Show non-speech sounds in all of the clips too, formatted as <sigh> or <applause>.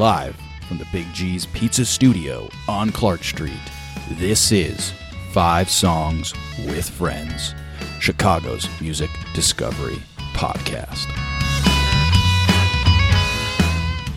live from the Big G's Pizza Studio on Clark Street. This is Five Songs with Friends, Chicago's music discovery podcast.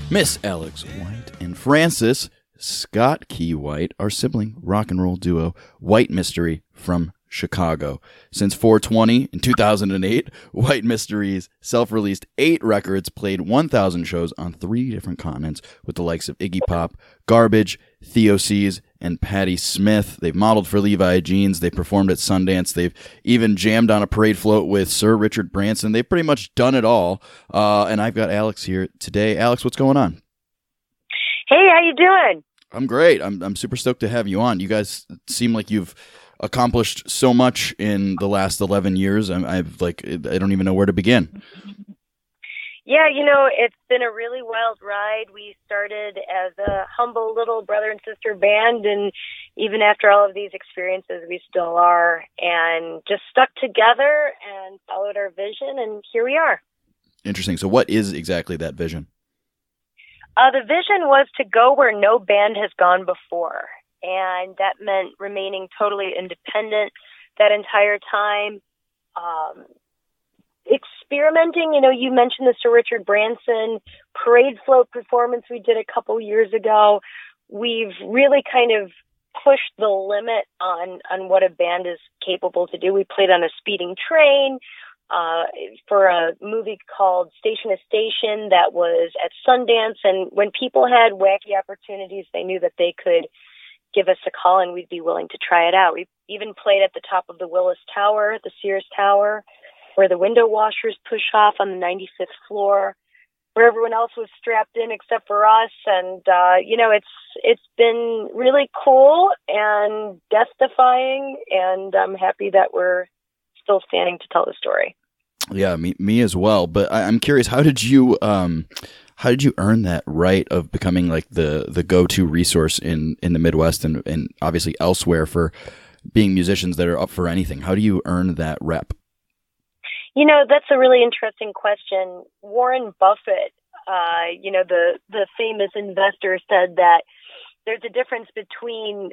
Miss Alex White and Francis Scott Key White, our sibling rock and roll duo, White Mystery from Chicago. Since 420 in 2008, White Mysteries self released eight records, played 1,000 shows on three different continents with the likes of Iggy Pop, Garbage, Thee Ohsees, and Patti Smith. They've modeled for Levi Jeans. They performed at Sundance. They've even jammed on a parade float with Sir Richard Branson. They've pretty much done it all. Uh, and I've got Alex here today. Alex, what's going on? Hey, how you doing? I'm great. I'm I'm super stoked to have you on. You guys seem like you've accomplished so much in the last 11 years. I'm, I've like I don't even know where to begin. Yeah, you know, it's been a really wild ride. We started as a humble little brother and sister band, and even after all of these experiences, we still are, and just stuck together and followed our vision, and here we are. Interesting. So, what is exactly that vision? Uh, the vision was to go where no band has gone before, and that meant remaining totally independent that entire time. Um, experimenting, you know, you mentioned the Sir Richard Branson parade float performance we did a couple years ago. We've really kind of pushed the limit on on what a band is capable to do. We played on a speeding train uh, for a movie called Station to Station that was at Sundance. And when people had wacky opportunities, they knew that they could give us a call and we'd be willing to try it out. We even played at the top of the Willis Tower, the Sears Tower, where the window washers push off on the 95th floor, where everyone else was strapped in except for us. And uh, you know, it's it's been really cool and death defying, and I'm happy that we're still standing to tell the story. Yeah, me me as well. But I, am curious, how did you um, how did you earn that right of becoming like the the go to resource in in the Midwest and and obviously elsewhere for being musicians that are up for anything? How do you earn that rep? You know, that's a really interesting question. Warren Buffett, uh, you know, the the famous investor said that there's a difference between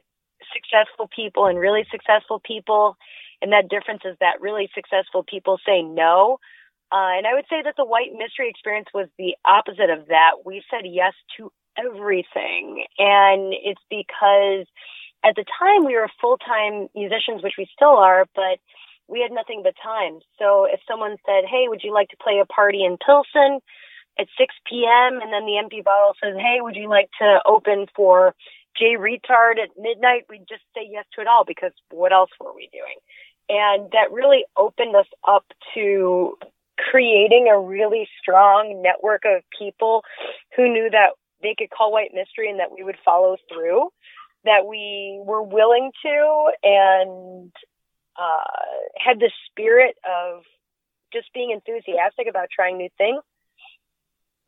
successful people and really successful people and that difference is that really successful people say no. Uh, and I would say that the white mystery experience was the opposite of that. We said yes to everything. And it's because at the time we were full time musicians, which we still are, but we had nothing but time. So if someone said, Hey, would you like to play a party in Pilsen at 6 p.m.? And then the empty bottle says, Hey, would you like to open for Jay Reatard at midnight? We'd just say yes to it all because what else were we doing? And that really opened us up to creating a really strong network of people who knew that they could call White Mystery and that we would follow through, that we were willing to, and uh, had the spirit of just being enthusiastic about trying new things.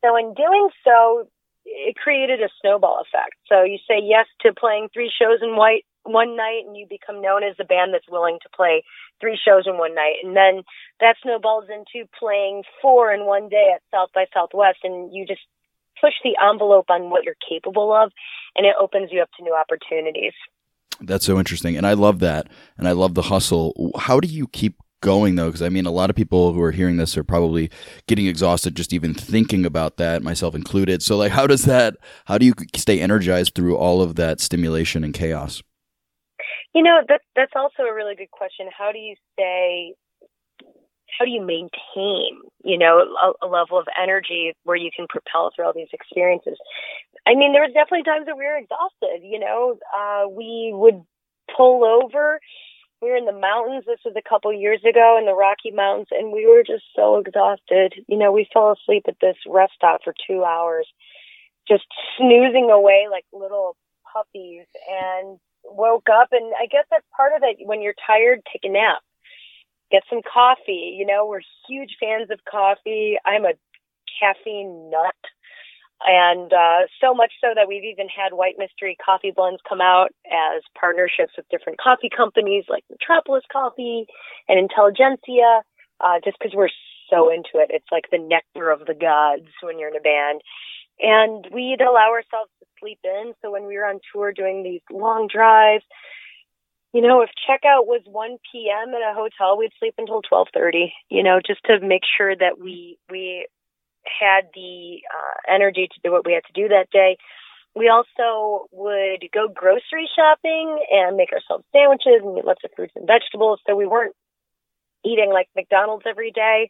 So, in doing so, it created a snowball effect. So, you say yes to playing three shows in white one night and you become known as a band that's willing to play three shows in one night. And then that snowballs into playing four in one day at South by Southwest. And you just push the envelope on what you're capable of and it opens you up to new opportunities. That's so interesting. And I love that. And I love the hustle. How do you keep going though because i mean a lot of people who are hearing this are probably getting exhausted just even thinking about that myself included so like how does that how do you stay energized through all of that stimulation and chaos you know, that that's also a really good question. How do you stay how do you maintain, you know, a, a, level of energy where you can propel through all these experiences? I mean, there was definitely times that we were exhausted, you know, uh, we would pull over. We were in the mountains. This was a couple years ago in the Rocky Mountains, and we were just so exhausted. You know, we fell asleep at this rest stop for two hours, just snoozing away like little puppies. And woke up and I guess that's part of it. When you're tired, take a nap. Get some coffee. You know, we're huge fans of coffee. I'm a caffeine nut. And uh, so much so that we've even had White Mystery coffee blends come out as partnerships with different coffee companies like Metropolis Coffee and Intelligentsia, uh, just because we're so into it. It's like the nectar of the gods when you're in a band. And we'd allow ourselves to sleep in. So when we were on tour doing these long drives, you know, if checkout was 1 p.m. at a hotel, we'd sleep until 12:30. You know, just to make sure that we we had the uh, energy to do what we had to do that day. We also would go grocery shopping and make ourselves sandwiches and eat lots of fruits and vegetables. So we weren't eating like McDonald's every day.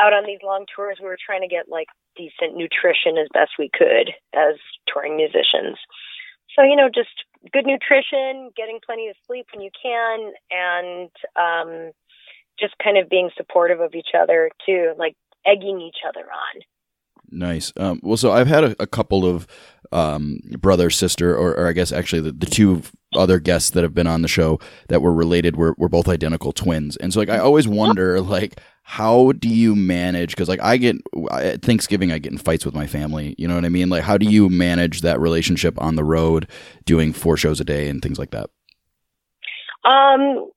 Out on these long tours, we were trying to get like decent nutrition as best we could as touring musicians. So, you know, just good nutrition, getting plenty of sleep when you can, and um, just kind of being supportive of each other too, like egging each other on. Nice. Um, well, so I've had a, a couple of um, brother, sister, or, or, I guess actually the, the two other guests that have been on the show that were related were, were both identical twins. And so, like, I always wonder, like, how do you manage? Because, like, I get at Thanksgiving, I get in fights with my family. You know what I mean? Like, how do you manage that relationship on the road, doing four shows a day and things like that? Um,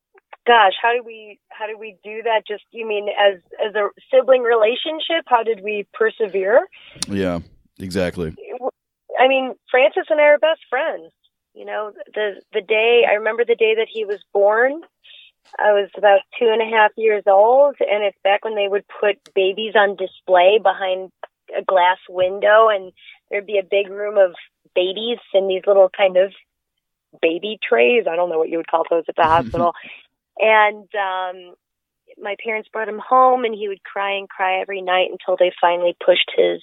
gosh, how do we how do we do that? Just you mean as as a sibling relationship? How did we persevere? Yeah, exactly. I mean, Francis and I are best friends. You know, the the day I remember the day that he was born. I was about two and a half years old, and it's back when they would put babies on display behind a glass window, and there'd be a big room of babies in these little kind of baby trays. I don't know what you would call those at the <laughs> hospital. And um, my parents brought him home, and he would cry and cry every night until they finally pushed his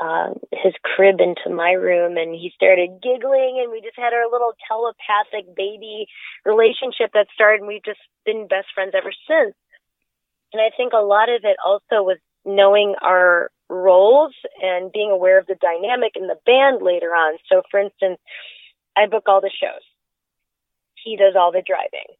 uh, his crib into my room, and he started giggling, and we just had our little telepathic baby relationship that started, and we've just been best friends ever since. And I think a lot of it also was knowing our roles and being aware of the dynamic in the band later on. So, for instance, I book all the shows. He does all the driving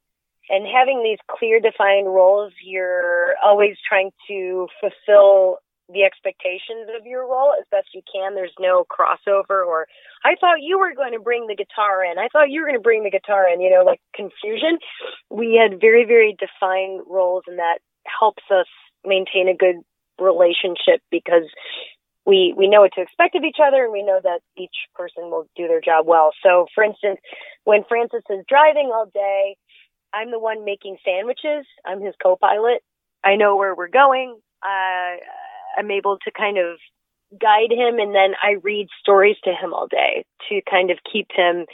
and having these clear defined roles, you're always trying to fulfill the expectations of your role as best you can. There's no crossover or I thought you were going to bring the guitar in. I thought you were going to bring the guitar in, you know, like confusion. We had very, very defined roles and that helps us maintain a good relationship because we we know what to expect of each other and we know that each person will do their job well. So for instance, when Francis is driving all day, I'm the one making sandwiches. I'm his co-pilot. I know where we're going. Uh, I'm able to kind of guide him and then I read stories to him all day to kind of keep him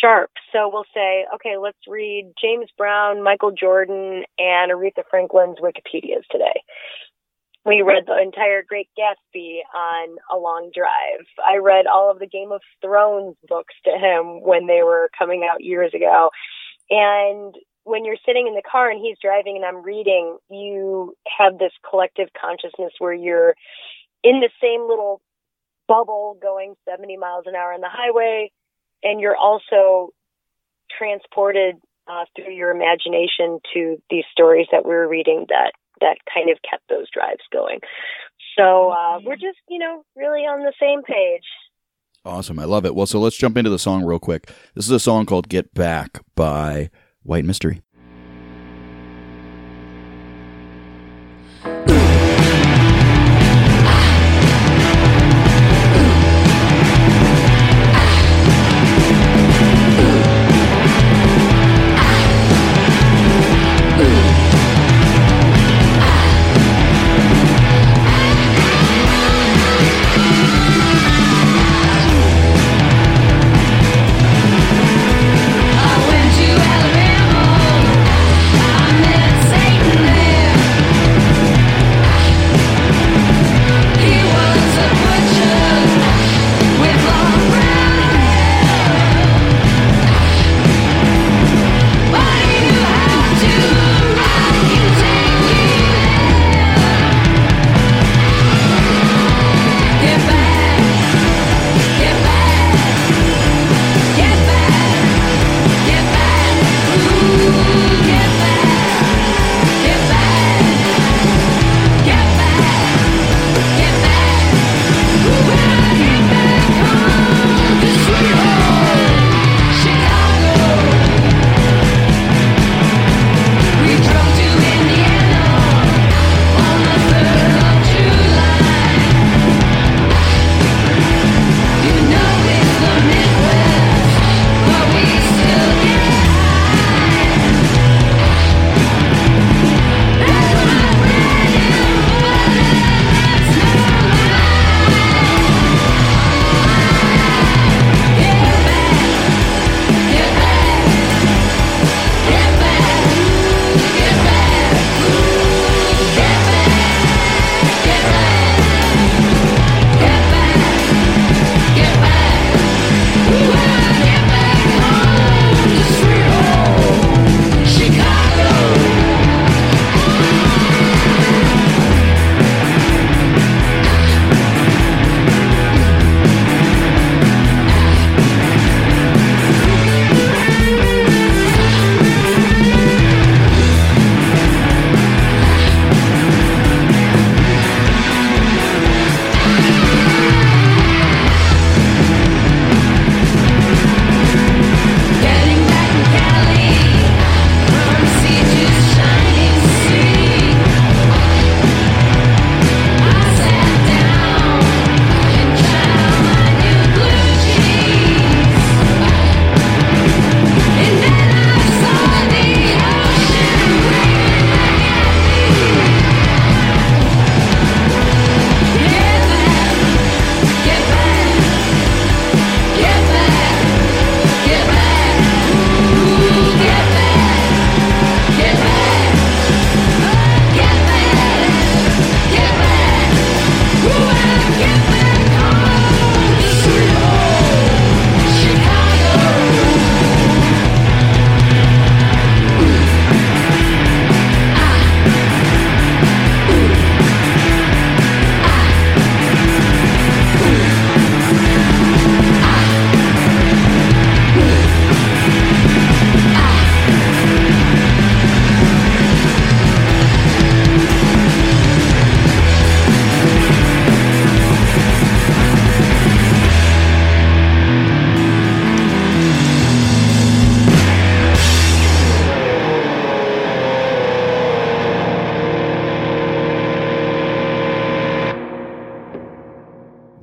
sharp. So we'll say, okay, let's read James Brown, Michael Jordan, and Aretha Franklin's Wikipedias today. We read the entire Great Gatsby on a long drive. I read all of the Game of Thrones books to him when they were coming out years ago. And when you're sitting in the car and he's driving and I'm reading, you have this collective consciousness where you're in the same little bubble going 70 miles an hour on the highway and you're also transported uh, through your imagination to these stories that we were reading that that kind of kept those drives going. So uh, we're just, you know, really on the same page. Awesome. I love it. Well, so let's jump into the song real quick. This is a song called Get Back by White Mystery.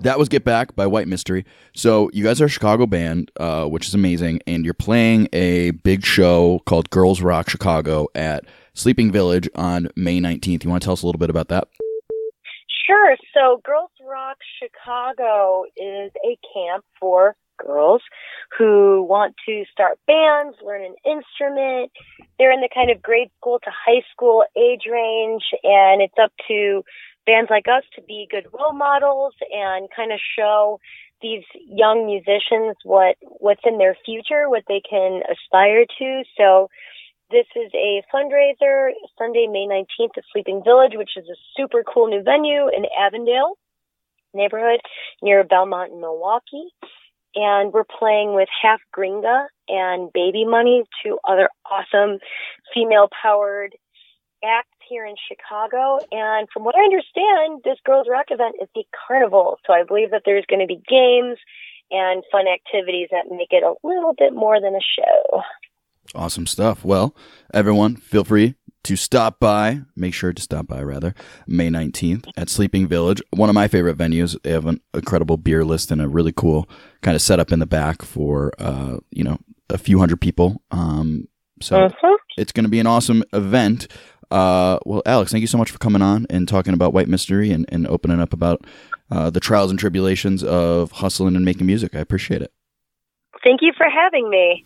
That was Get Back by White Mystery. So you guys are a Chicago band, uh, which is amazing, and you're playing a big show called Girls Rock Chicago at Sleeping Village on May 19th. You want to tell us a little bit about that? Sure. So Girls Rock Chicago is a camp for girls who want to start bands, learn an instrument. They're in the kind of grade school to high school age range, and it's up to bands like us to be good role models and kind of show these young musicians what what's in their future, what they can aspire to. So this is a fundraiser Sunday, May 19th at Sleeping Village, which is a super cool new venue in Avondale neighborhood near Belmont and Milwaukee. And we're playing with Half Gringa and Baby Money, two other awesome female powered acts here in Chicago. And from what I understand, this Girls Rock event is the carnival. So I believe that there's going to be games and fun activities that make it a little bit more than a show. Awesome stuff. Well, everyone, feel free to stop by. Make sure to stop by, rather, May 19th at Sleeping Village. One of my favorite venues. They have an incredible beer list and a really cool kind of setup in the back for, uh, you know, a few hundred people. Um, so uh-huh. it's going to be an awesome event. Uh, well, Alex, thank you so much for coming on and talking about White Mystery and, and opening up about uh, the trials and tribulations of hustling and making music. I appreciate it. Thank you for having me.